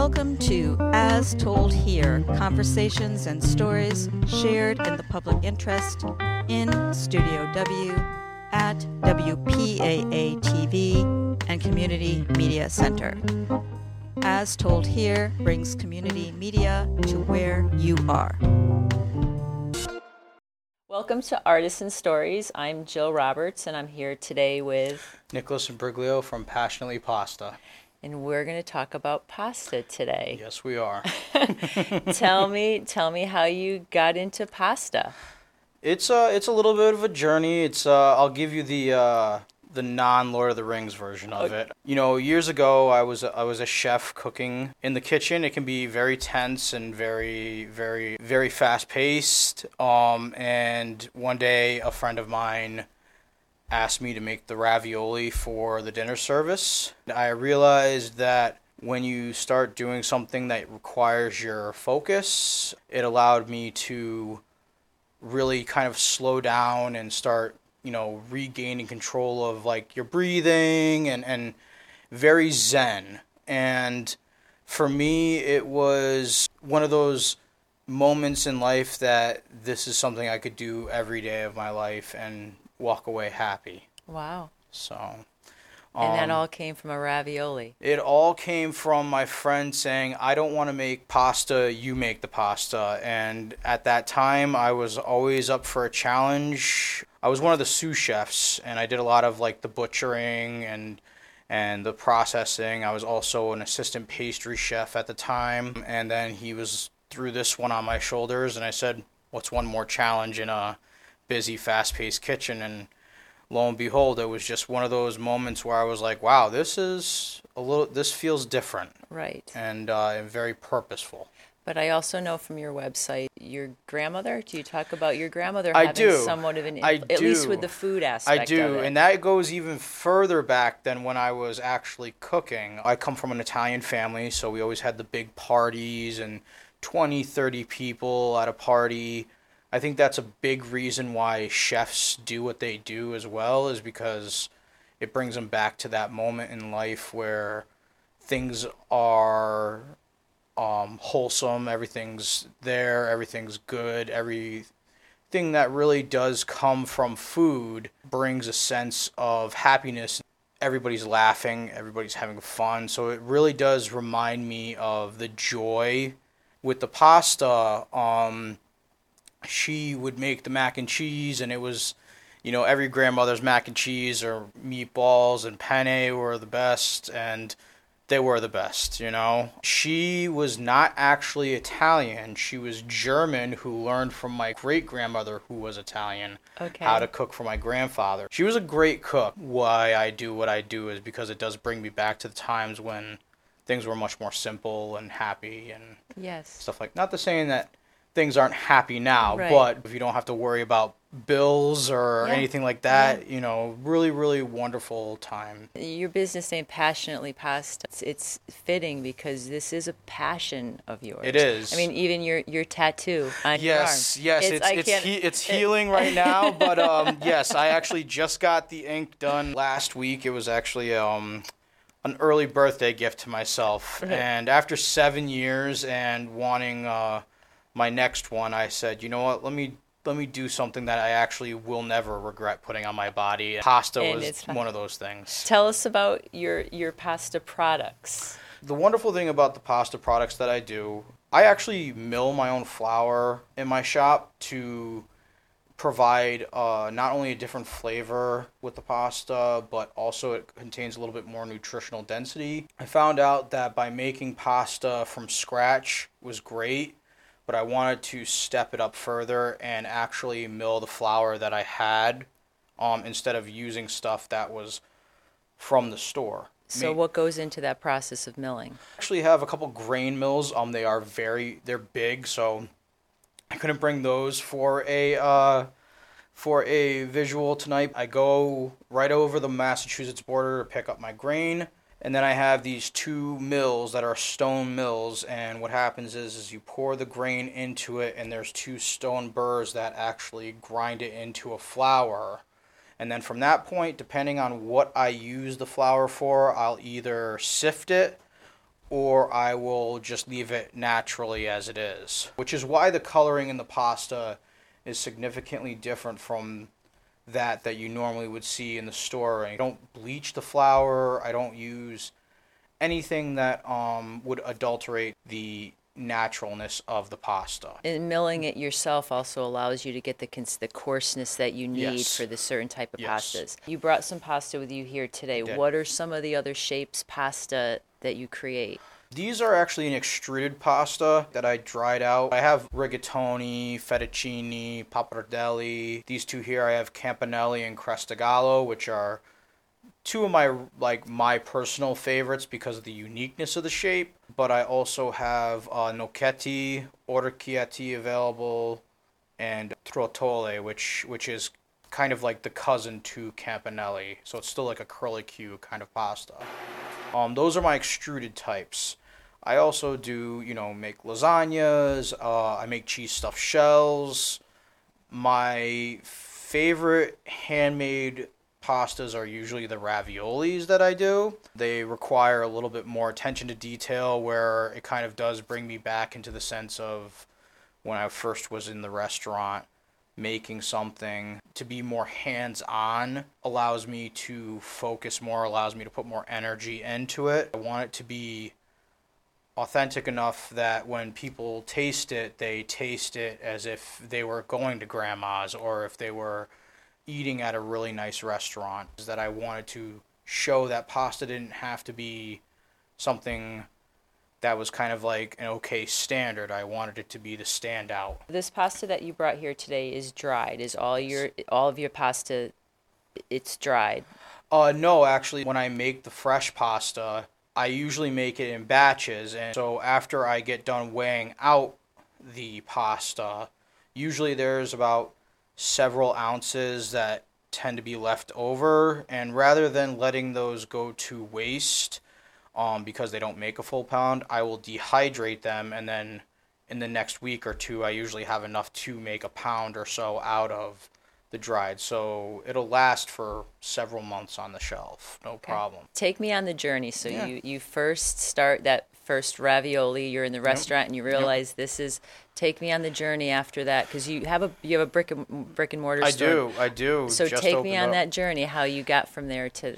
Welcome to As Told Here Conversations and Stories Shared in the Public Interest in Studio W at WPAA TV and Community Media Center. As Told Here brings community media to where you are. Welcome to Artisan Stories. I'm Jill Roberts, and I'm here today with, Nicholas Imbriglio from Passionately Pasta. And we're going to talk about pasta today. Yes, we are. tell me, tell me how you got into pasta. It's uh it's a little bit of a journey. It's uh I'll give you the uh the non Lord of the Rings version of it. You know, years ago I was a, I was a chef cooking in the kitchen. It can be very tense and very very very fast paced. Um and one day a friend of mine asked me to make the ravioli for the dinner service. I realized that when you start doing something that requires your focus, it allowed me to really kind of slow down and start, you know, regaining control of like your breathing and, and very zen. And for me, it was one of those moments in life that this is something I could do every day of my life and walk away happy. Wow. So, And that um, all came from a ravioli. it all came from my friend saying, I don't want to make pasta, you make the pasta. And at that time, I was always up for a challenge. I was one of the sous chefs, and I did a lot of like the butchering and and the processing. I was also an assistant pastry chef at the time, and then he was threw this one on my shoulders, and I said, "What's one more challenge in a busy, fast-paced kitchen?" And lo and behold, it was just one of those moments where I was like, "Wow, this is a little. This feels different Right. and uh, and very purposeful." But I also know from your website, your grandmother. Do you talk about your grandmother I having do. somewhat of an, I at least with the food aspect I do, and that goes even further back than when I was actually cooking. I come from an Italian family, so we always had the big parties and 20, 30 people at a party. I think that's a big reason why chefs do what they do as well, is because it brings them back to that moment in life where things are um, wholesome, everything's there, everything's good, everything that really does come from food brings a sense of happiness. Everybody's laughing, everybody's having fun. So it really does remind me of the joy with the pasta. Um, she would make the mac and cheese, and it was, you know, every grandmother's mac and cheese or meatballs and penne were the best, and they were the best, you know. She was not actually Italian. She was German who learned from my great grandmother who was Italian Okay. how to cook for my grandfather. She was a great cook. Why I do what I do is because it does bring me back to the times when things were much more simple and happy and yes. stuff like not the saying that things aren't happy now, Right. but if you don't have to worry about bills or Yeah. anything like that, you know, really really wonderful time. Your business name, Passionately Pasta, it's, it's fitting because this is a passion of yours. It is. I mean, even your, your tattoo on Yes, your arm. yes, it's I it's he, it's healing right now, but um, yes, I actually just got the ink done last week. It was actually um, an early birthday gift to myself, Right. and after seven years and wanting uh, my next one, I said, you know what, let me. Let me do something that I actually will never regret putting on my body. Pasta And was one of those things. Tell us about your, your pasta products. The wonderful thing about the pasta products that I do, I actually mill my own flour in my shop to provide uh, not only a different flavor with the pasta, but also it contains a little bit more nutritional density. I found out that by making pasta from scratch was great, but I wanted to step it up further and actually mill the flour that I had um, instead of using stuff that was from the store. So, what goes into that process of milling? I actually have a couple grain mills. Um, they are very they're big, so I couldn't bring those for a uh, for a visual tonight. I go right over the Massachusetts border to pick up my grain, and then I have these two mills that are stone mills. And what happens is, is you pour the grain into it, and there's two stone burrs that actually grind it into a flour. And then from that point, depending on what I use the flour for, I'll either sift it or I will just leave it naturally as it is, which is why the coloring in the pasta is significantly different from that that you normally would see in the store. I don't bleach the flour. I don't use anything that um, would adulterate the naturalness of the pasta. And milling it yourself also allows you to get the cons- the coarseness that you need Yes. for the certain type of Yes. pastas. You brought some pasta with you here today. What are some of the other shapes pasta that you create? These are actually an extruded pasta that I dried out. I have rigatoni, fettuccine, pappardelle. These two here I have campanelli and crestagallo, which are two of my like my personal favorites because of the uniqueness of the shape. But I also have uh, gnocchetti, orecchiette available, and trottole, which which is kind of like the cousin to campanelli. So it's still like a curly curlicue kind of pasta. Um, those are my extruded types. I also do, you know, make lasagnas. Uh, I make cheese stuffed shells. My favorite handmade pastas are usually the raviolis that I do. They require a little bit more attention to detail, where it kind of does bring me back into the sense of when I first was in the restaurant making something to be more hands on allows me to focus more, allows me to put more energy into it. I want it to be authentic enough that when people taste it, they taste it as if they were going to grandma's or if they were eating at a really nice restaurant. Is That I wanted to show that pasta didn't have to be something that was kind of like an okay standard. I wanted it to be the standout. This pasta that you brought here today is dried. Is all your all of your pasta it's dried. Uh, no, actually, when I make the fresh pasta, I usually make it in batches, and so after I get done weighing out the pasta, usually there's about several ounces that tend to be left over, and rather than letting those go to waste, um, because they don't make a full pound, I will dehydrate them, and then in the next week or two, I usually have enough to make a pound or so out of the dried. So it'll last for several months on the shelf, no problem. Take me on the journey. So Yeah. you you first start that first ravioli. You're in the restaurant and you realize this is. Take me on the journey after that because you have a you have a brick and brick and mortar I store. do, I do. So just take me on up. that journey. How you got from there to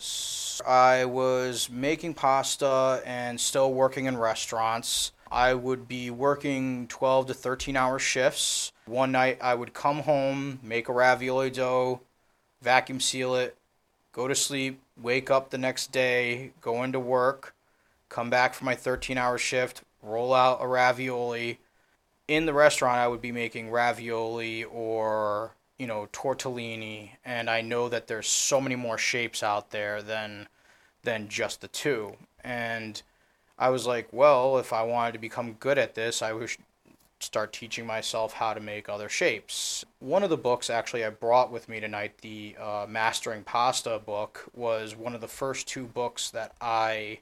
I was making pasta and still working in restaurants. I would be working 12 to 13 hour shifts. One night I would come home, make a ravioli dough, vacuum seal it, go to sleep, wake up the next day, go into work, come back for my 13 hour shift, roll out a ravioli. In the restaurant, I would be making ravioli or, you know, tortellini, and I know that there's so many more shapes out there than than just the two. And I was like, well, if I wanted to become good at this, I would start teaching myself how to make other shapes. One of the books actually I brought with me tonight, the uh, Mastering Pasta book, was one of the first two books that I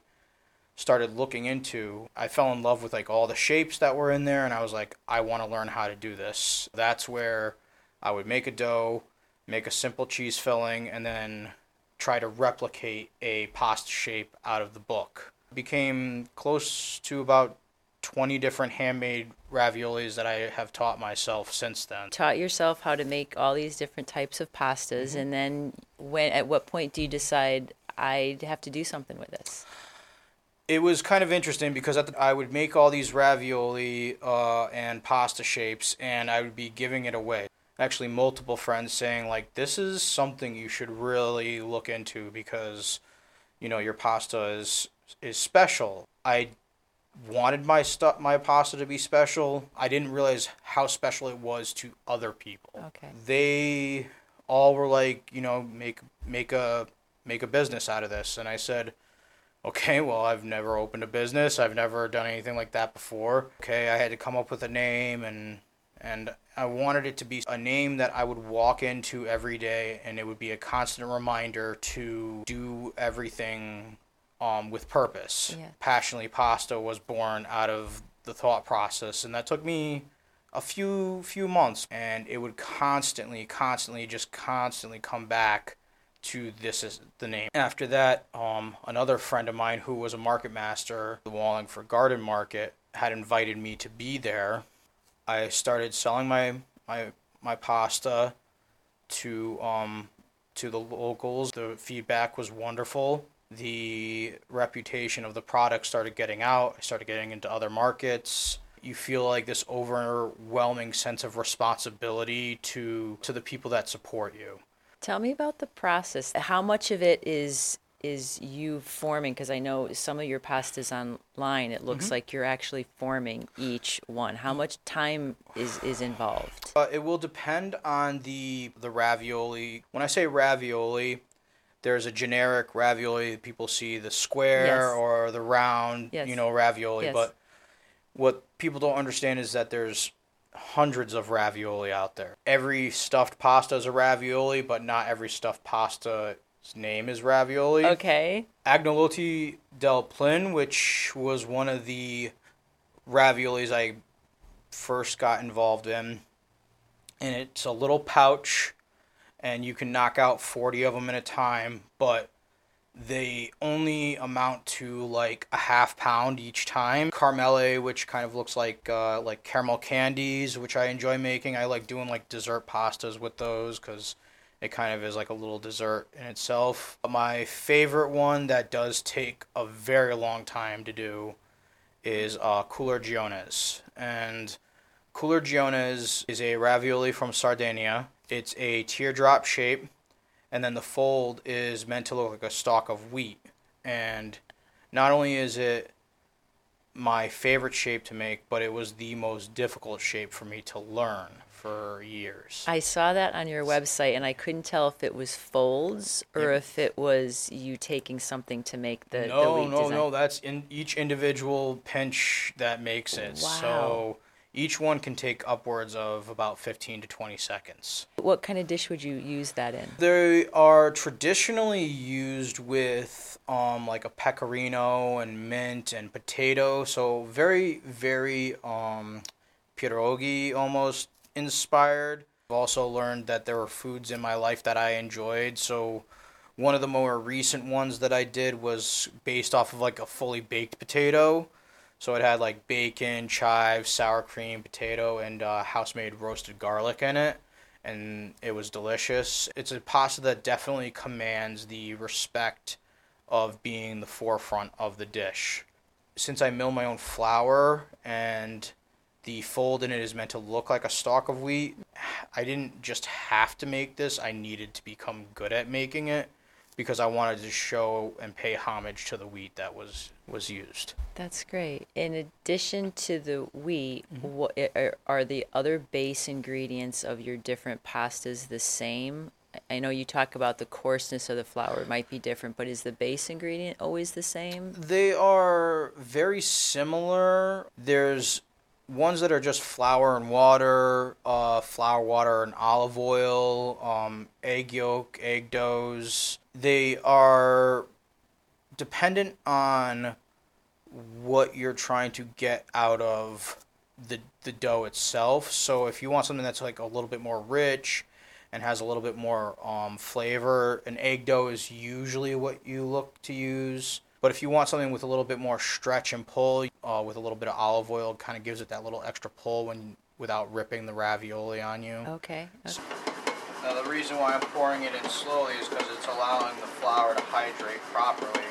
started looking into. I fell in love with like all the shapes that were in there, and I was like, I want to learn how to do this. That's where I would make a dough, make a simple cheese filling, and then try to replicate a pasta shape out of the book. Became close to about 20 different handmade raviolis that I have taught myself since then. taught yourself how to make all these different types of pastas Mm-hmm. and then when at what point do you decide I have to do something with this? It was kind of interesting because at the, I would make all these ravioli uh, and pasta shapes and I would be giving it away. Actually, multiple friends saying, like, this is something you should really look into because, you know, your pasta is is special. I wanted my stuff my pasta to be special. I didn't realize how special it was to other people. Okay. They all were like, you know, make make a make a business out of this, and I said, okay, well, I've never opened a business. I've never done anything like that before. Okay, I had to come up with a name and and I wanted it to be a name that I would walk into every day and it would be a constant reminder to do everything um, with purpose. Yeah. Passionately Pasta was born out of the thought process and that took me a few few months and it would constantly constantly just constantly come back to this is the name. After that, um, another friend of mine who was a market master, the Wallingford Garden Market, had invited me to be there. I started selling my my my pasta to um to the locals. The feedback was wonderful. The reputation of the product started getting out. I started getting into other markets. You feel like this overwhelming sense of responsibility to to the people that support you. Tell me about the process. How much of it is is you forming? Because I know some of your pastas online, it looks like you're actually forming each one. How much time is is involved? Uh, it will depend on the the ravioli. When I say ravioli, there's a generic ravioli that people see the square Yes. or the round, Yes. you know, ravioli. Yes. But what people don't understand is that there's hundreds of ravioli out there. Every stuffed pasta is a ravioli, but not every stuffed pasta's name is ravioli. Okay. Agnolotti del Plin, which was one of the raviolis I first got involved in. And it's a little pouch, and you can knock out 40 of them in a time, but they only amount to like a half pound each time. Caramelle, which kind of looks like uh, like caramel candies, which I enjoy making. I like doing like dessert pastas with those because it kind of is like a little dessert in itself. My favorite one that does take a very long time to do is uh, Giones. And Culurgiones is a ravioli from Sardinia. It's a teardrop shape, and then the fold is meant to look like a stalk of wheat. And not only is it my favorite shape to make, but it was the most difficult shape for me to learn for years. I saw that on your website and I couldn't tell if it was folds or if it was you taking something to make the, the no, wheat no, design. no. That's in each individual pinch that makes it. Wow. So each one can take upwards of about 15 to 20 seconds. What kind of dish would you use that in? They are traditionally used with um, like a pecorino and mint and potato. So very, very um, pierogi almost inspired. I've also learned that there were foods in my life that I enjoyed. So one of the more recent ones that I did was based off of like a fully baked potato. So it had like bacon, chives, sour cream, potato, and uh, house made roasted garlic in it. And it was delicious. It's a pasta that definitely commands the respect of being the forefront of the dish. Since I mill my own flour and the fold in it is meant to look like a stalk of wheat, I didn't just have to make this, I needed to become good at making it because I wanted to show and pay homage to the wheat that was was used. That's great. In addition to the wheat, Mm-hmm. what are, are the other base ingredients of your different pastas the same? I know you talk about the coarseness of the flour it might be different, but is the base ingredient always the same? They are very similar. There's ones that are just flour and water, uh, flour, water, and olive oil, um, egg yolk, egg doughs. They are dependent on what you're trying to get out of the the dough itself. So if you want something that's like a little bit more rich and has a little bit more um, flavor, an egg dough is usually what you look to use. But if you want something with a little bit more stretch and pull, uh, with a little bit of olive oil, kind of gives it that little extra pull when without ripping the ravioli on you. Okay. okay. Now the reason why I'm pouring it in slowly is because it's allowing the flour to hydrate properly.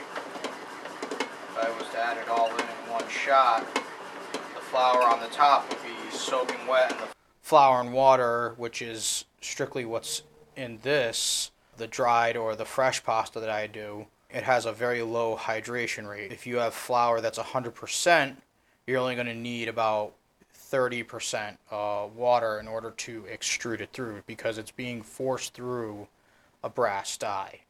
If I was to add it all in in one shot, the flour on the top would be soaking wet, and the flour and water, which is strictly what's in this, the dried or the fresh pasta that I do, it has a very low hydration rate. If you have flour that's 100%, you're only going to need about 30% uh, water in order to extrude it through because it's being forced through a brass die.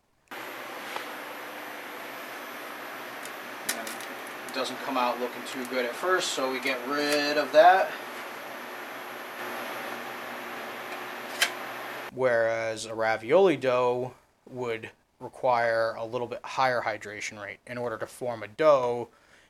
It doesn't come out looking too good at first, so we get rid of that. Whereas a ravioli dough would require a little bit higher hydration rate. In order to form a dough,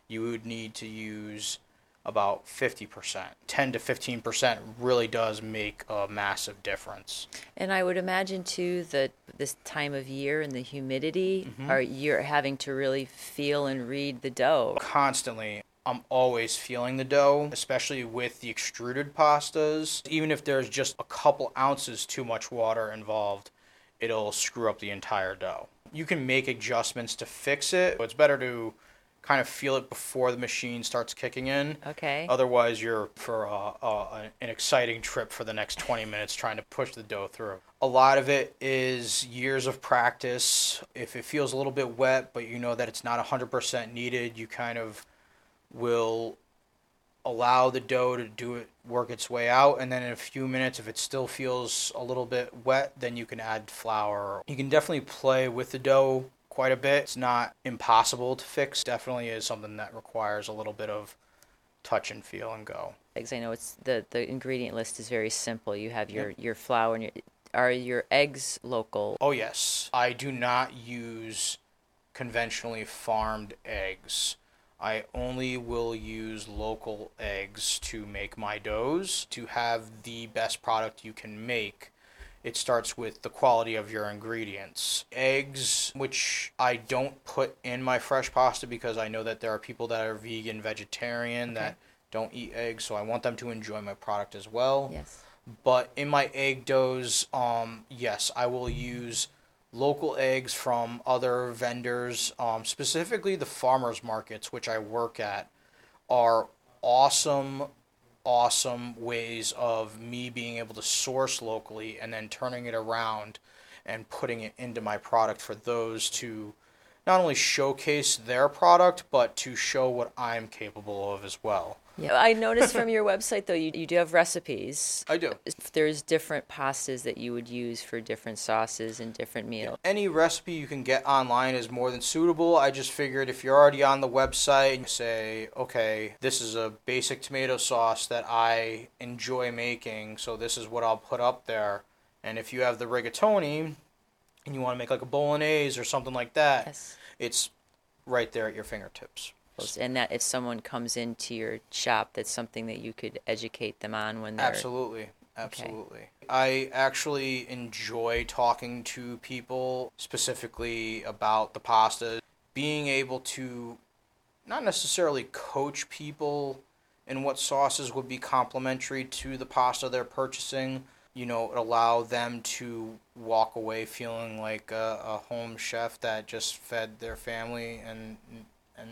you would need to use about 50%. 10 to 15% really does make a massive difference. And I would imagine too that this time of year and the humidity Mm-hmm. are you're having to really feel and read the dough. Constantly, I'm always feeling the dough, especially with the extruded pastas. Even if there's just a couple ounces too much water involved, it'll screw up the entire dough. You can make adjustments to fix it. It's better to kind of feel it before the machine starts kicking in. Okay. Otherwise, you're for uh, uh, an exciting trip for the next 20 minutes trying to push the dough through. A lot of it is years of practice. If it feels a little bit wet, but you know that it's not 100% needed, you kind of will allow the dough to do it work its way out and then in a few minutes if it still feels a little bit wet then you can add flour you can definitely play with the dough quite a bit it's not impossible to fix definitely is something that requires a little bit of touch and feel and go eggs. I know it's the the ingredient list is very simple. You have your your flour and your are your eggs local? oh yes i do not use conventionally farmed eggs I only will use local eggs to make my doughs. To have the best product you can make, it starts with the quality of your ingredients. Eggs, which I don't put in my fresh pasta because I know that there are people that are vegan, vegetarian that don't eat eggs, so I want them to enjoy my product as well. Yes. But in my egg doughs, um, yes, I will use local eggs from other vendors, um, specifically the farmers markets, which I work at, are awesome, awesome ways of me being able to source locally and then turning it around and putting it into my product for those to not only showcase their product, but to show what I'm capable of as well. Yeah. I noticed from your website though you, you do have recipes. I do. There's different pastas that you would use for different sauces and different meals. Any recipe you can get online is more than suitable. I just figured if you're already on the website and say, okay, this is a basic tomato sauce that I enjoy making, so this is what I'll put up there. And if you have the rigatoni and you want to make like a bolognese or something like that, Yes. it's right there at your fingertips. And that if someone comes into your shop, that's something that you could educate them on when they're Absolutely. Absolutely. I actually enjoy talking to people specifically about the pasta. Being able to not necessarily coach people in what sauces would be complementary to the pasta they're purchasing, you know, allow them to walk away feeling like a, a home chef that just fed their family and and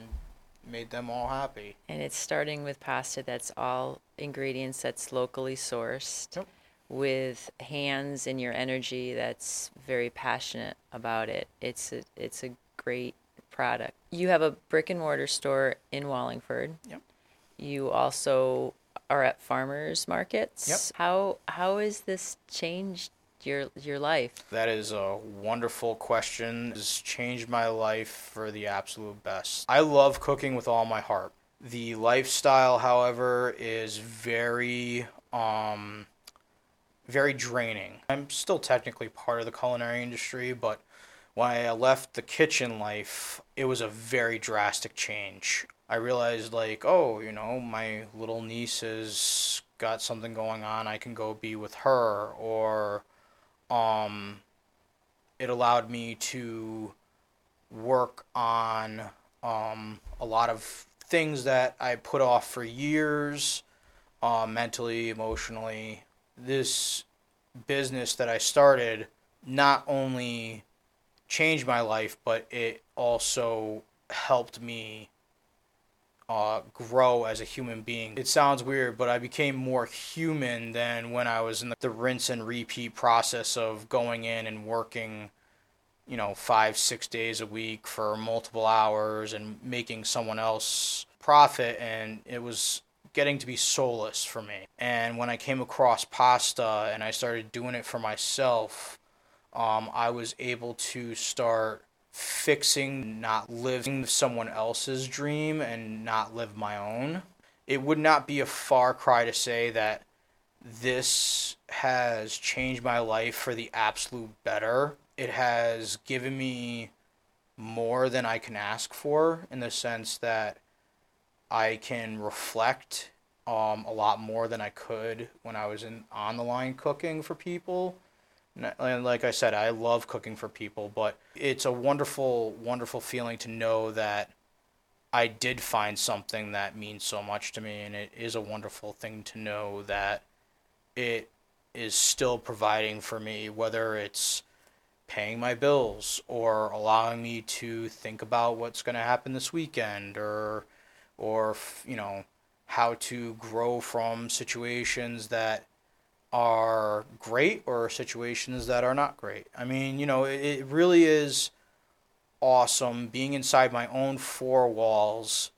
made them all happy. And it's starting with pasta that's all ingredients that's locally sourced Yep. with hands and your energy that's very passionate about it. It's a, it's a great product. You have a brick and mortar store in Wallingford. Yep. You also are at farmers markets. Yep. How how has this changed your your life? That is a wonderful question. It's changed my life for the absolute best. I love cooking with all my heart. The lifestyle, however, is very um very draining. I'm still technically part of the culinary industry, but when I left the kitchen life, it was a very drastic change. I realized like, oh, you know, my little niece has got something going on. I can go be with her or um, it allowed me to work on um, a lot of things that I put off for years, uh, mentally, emotionally. This business that I started not only changed my life, but it also helped me uh, grow as a human being. It sounds weird, but I became more human than when I was in the, the rinse and repeat process of going in and working, you know, five, six days a week for multiple hours and making someone else profit. And it was getting to be soulless for me. And when I came across pasta and I started doing it for myself, um, I was able to start fixing, not living someone else's dream and not live my own. It would not be a far cry to say that this has changed my life for the absolute better. It has given me more than I can ask for in the sense that I can reflect um, a lot more than I could when I was in on the line cooking for people. And like I said, I love cooking for people, but it's a wonderful, wonderful feeling to know that I did find something that means so much to me, and it is a wonderful thing to know that it is still providing for me, whether it's paying my bills or allowing me to think about what's going to happen this weekend or or you know how to grow from situations that are great or situations that are not great. I mean, you know, it, it really is awesome being inside my own four walls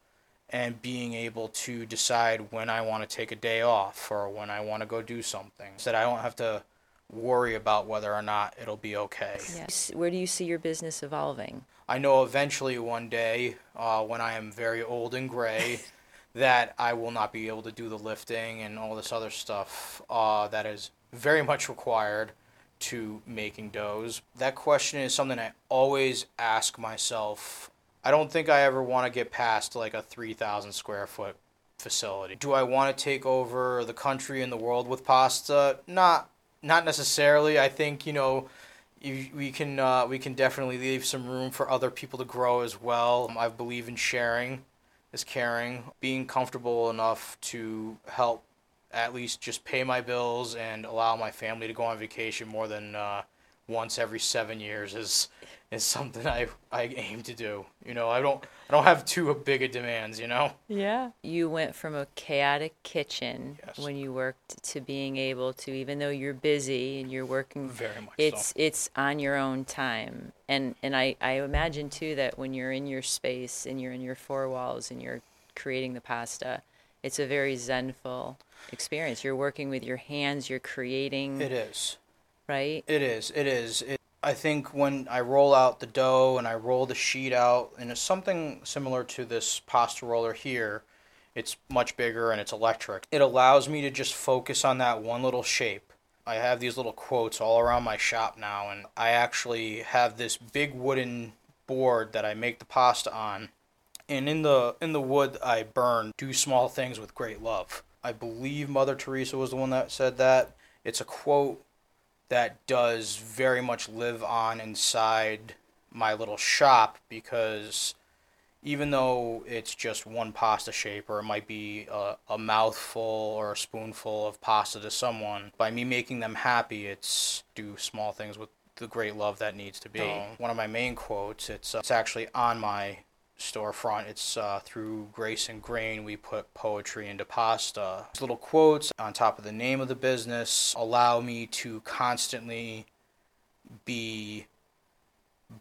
and being able to decide when I want to take a day off or when I want to go do something. So that I don't have to worry about whether or not it'll be okay. Yes. Where do you see your business evolving? I know eventually one day, uh, when I am very old and gray, that I will not be able to do the lifting and all this other stuff uh, that is very much required to making doughs. That question is something I always ask myself. I don't think I ever want to get past like a 3,000 square foot facility. Do I want to take over the country and the world with pasta? Not not necessarily. I think, you know, we can uh, we can definitely leave some room for other people to grow as well. I believe in sharing is caring, being comfortable enough to help at least just pay my bills and allow my family to go on vacation more than uh, once every seven years is is something I I aim to do. You know, I don't I don't have too big of demands. You know. Yeah. You went from a chaotic kitchen Yes. when you worked to being able to, even though you're busy and you're working, Very much it's so. it's on your own time. And and I I imagine too that when you're in your space and you're in your four walls and you're creating the pasta, it's a very zenful experience. You're working with your hands. You're creating, It is. right? It is. It is. It, I think when I roll out the dough and I roll the sheet out, and it's something similar to this pasta roller here, it's much bigger and it's electric. It allows me to just focus on that one little shape. I have these little quotes all around my shop now, and I actually have this big wooden board that I make the pasta on. And in the in the wood I burn, do small things with great love. I believe Mother Teresa was the one that said that. It's a quote that does very much live on inside my little shop because even though it's just one pasta shape or it might be a, a mouthful or a spoonful of pasta to someone by me making them happy it's do small things with the great love that needs to be. One of my main quotes it's uh, it's actually on my storefront. It's uh, through Grace and Grain. We put poetry into pasta. These little quotes on top of the name of the business allow me to constantly be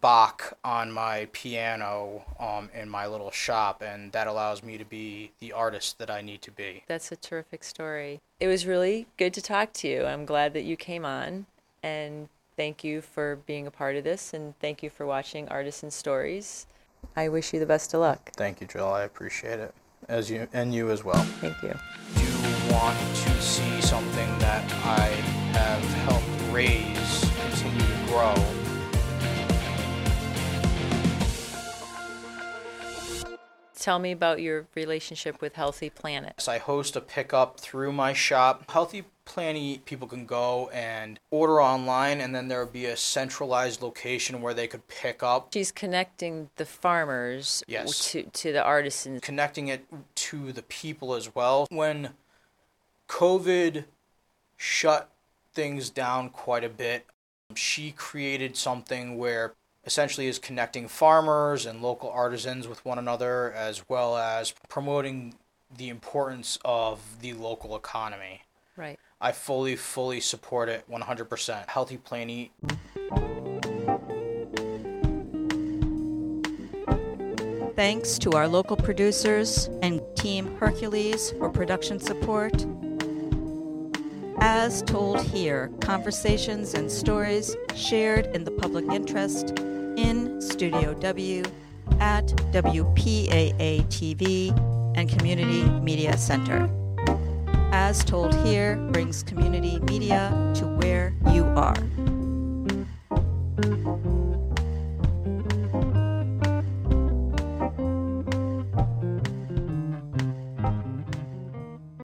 Bach on my piano um, in my little shop, and that allows me to be the artist that I need to be. That's a terrific story. It was really good to talk to you. I'm glad that you came on and thank you for being a part of this and thank you for watching Artisan Stories. I wish you the best of luck. Thank you, Jill. I appreciate it, as you and you as well. Thank you. do you want to see something that I have helped raise continue to grow. Tell me about your relationship with Healthy PlanEat. So I host a pickup through my shop. Healthy PlanEat people can go and order online, and then there would be a centralized location where they could pick up, She's connecting the farmers Yes. to, to the artisans. connecting it to the people as well. When COVID shut things down quite a bit, she created something where essentially is connecting farmers and local artisans with one another as well as promoting the importance of the local economy. Right. I fully, fully support it 100%. Healthy PlanEat. Thanks to our local producers and Team Hercules for production support. As told here, conversations and stories shared in the public interest in Studio W at WPAA TV and Community Media Center. As told here brings community media to where you are.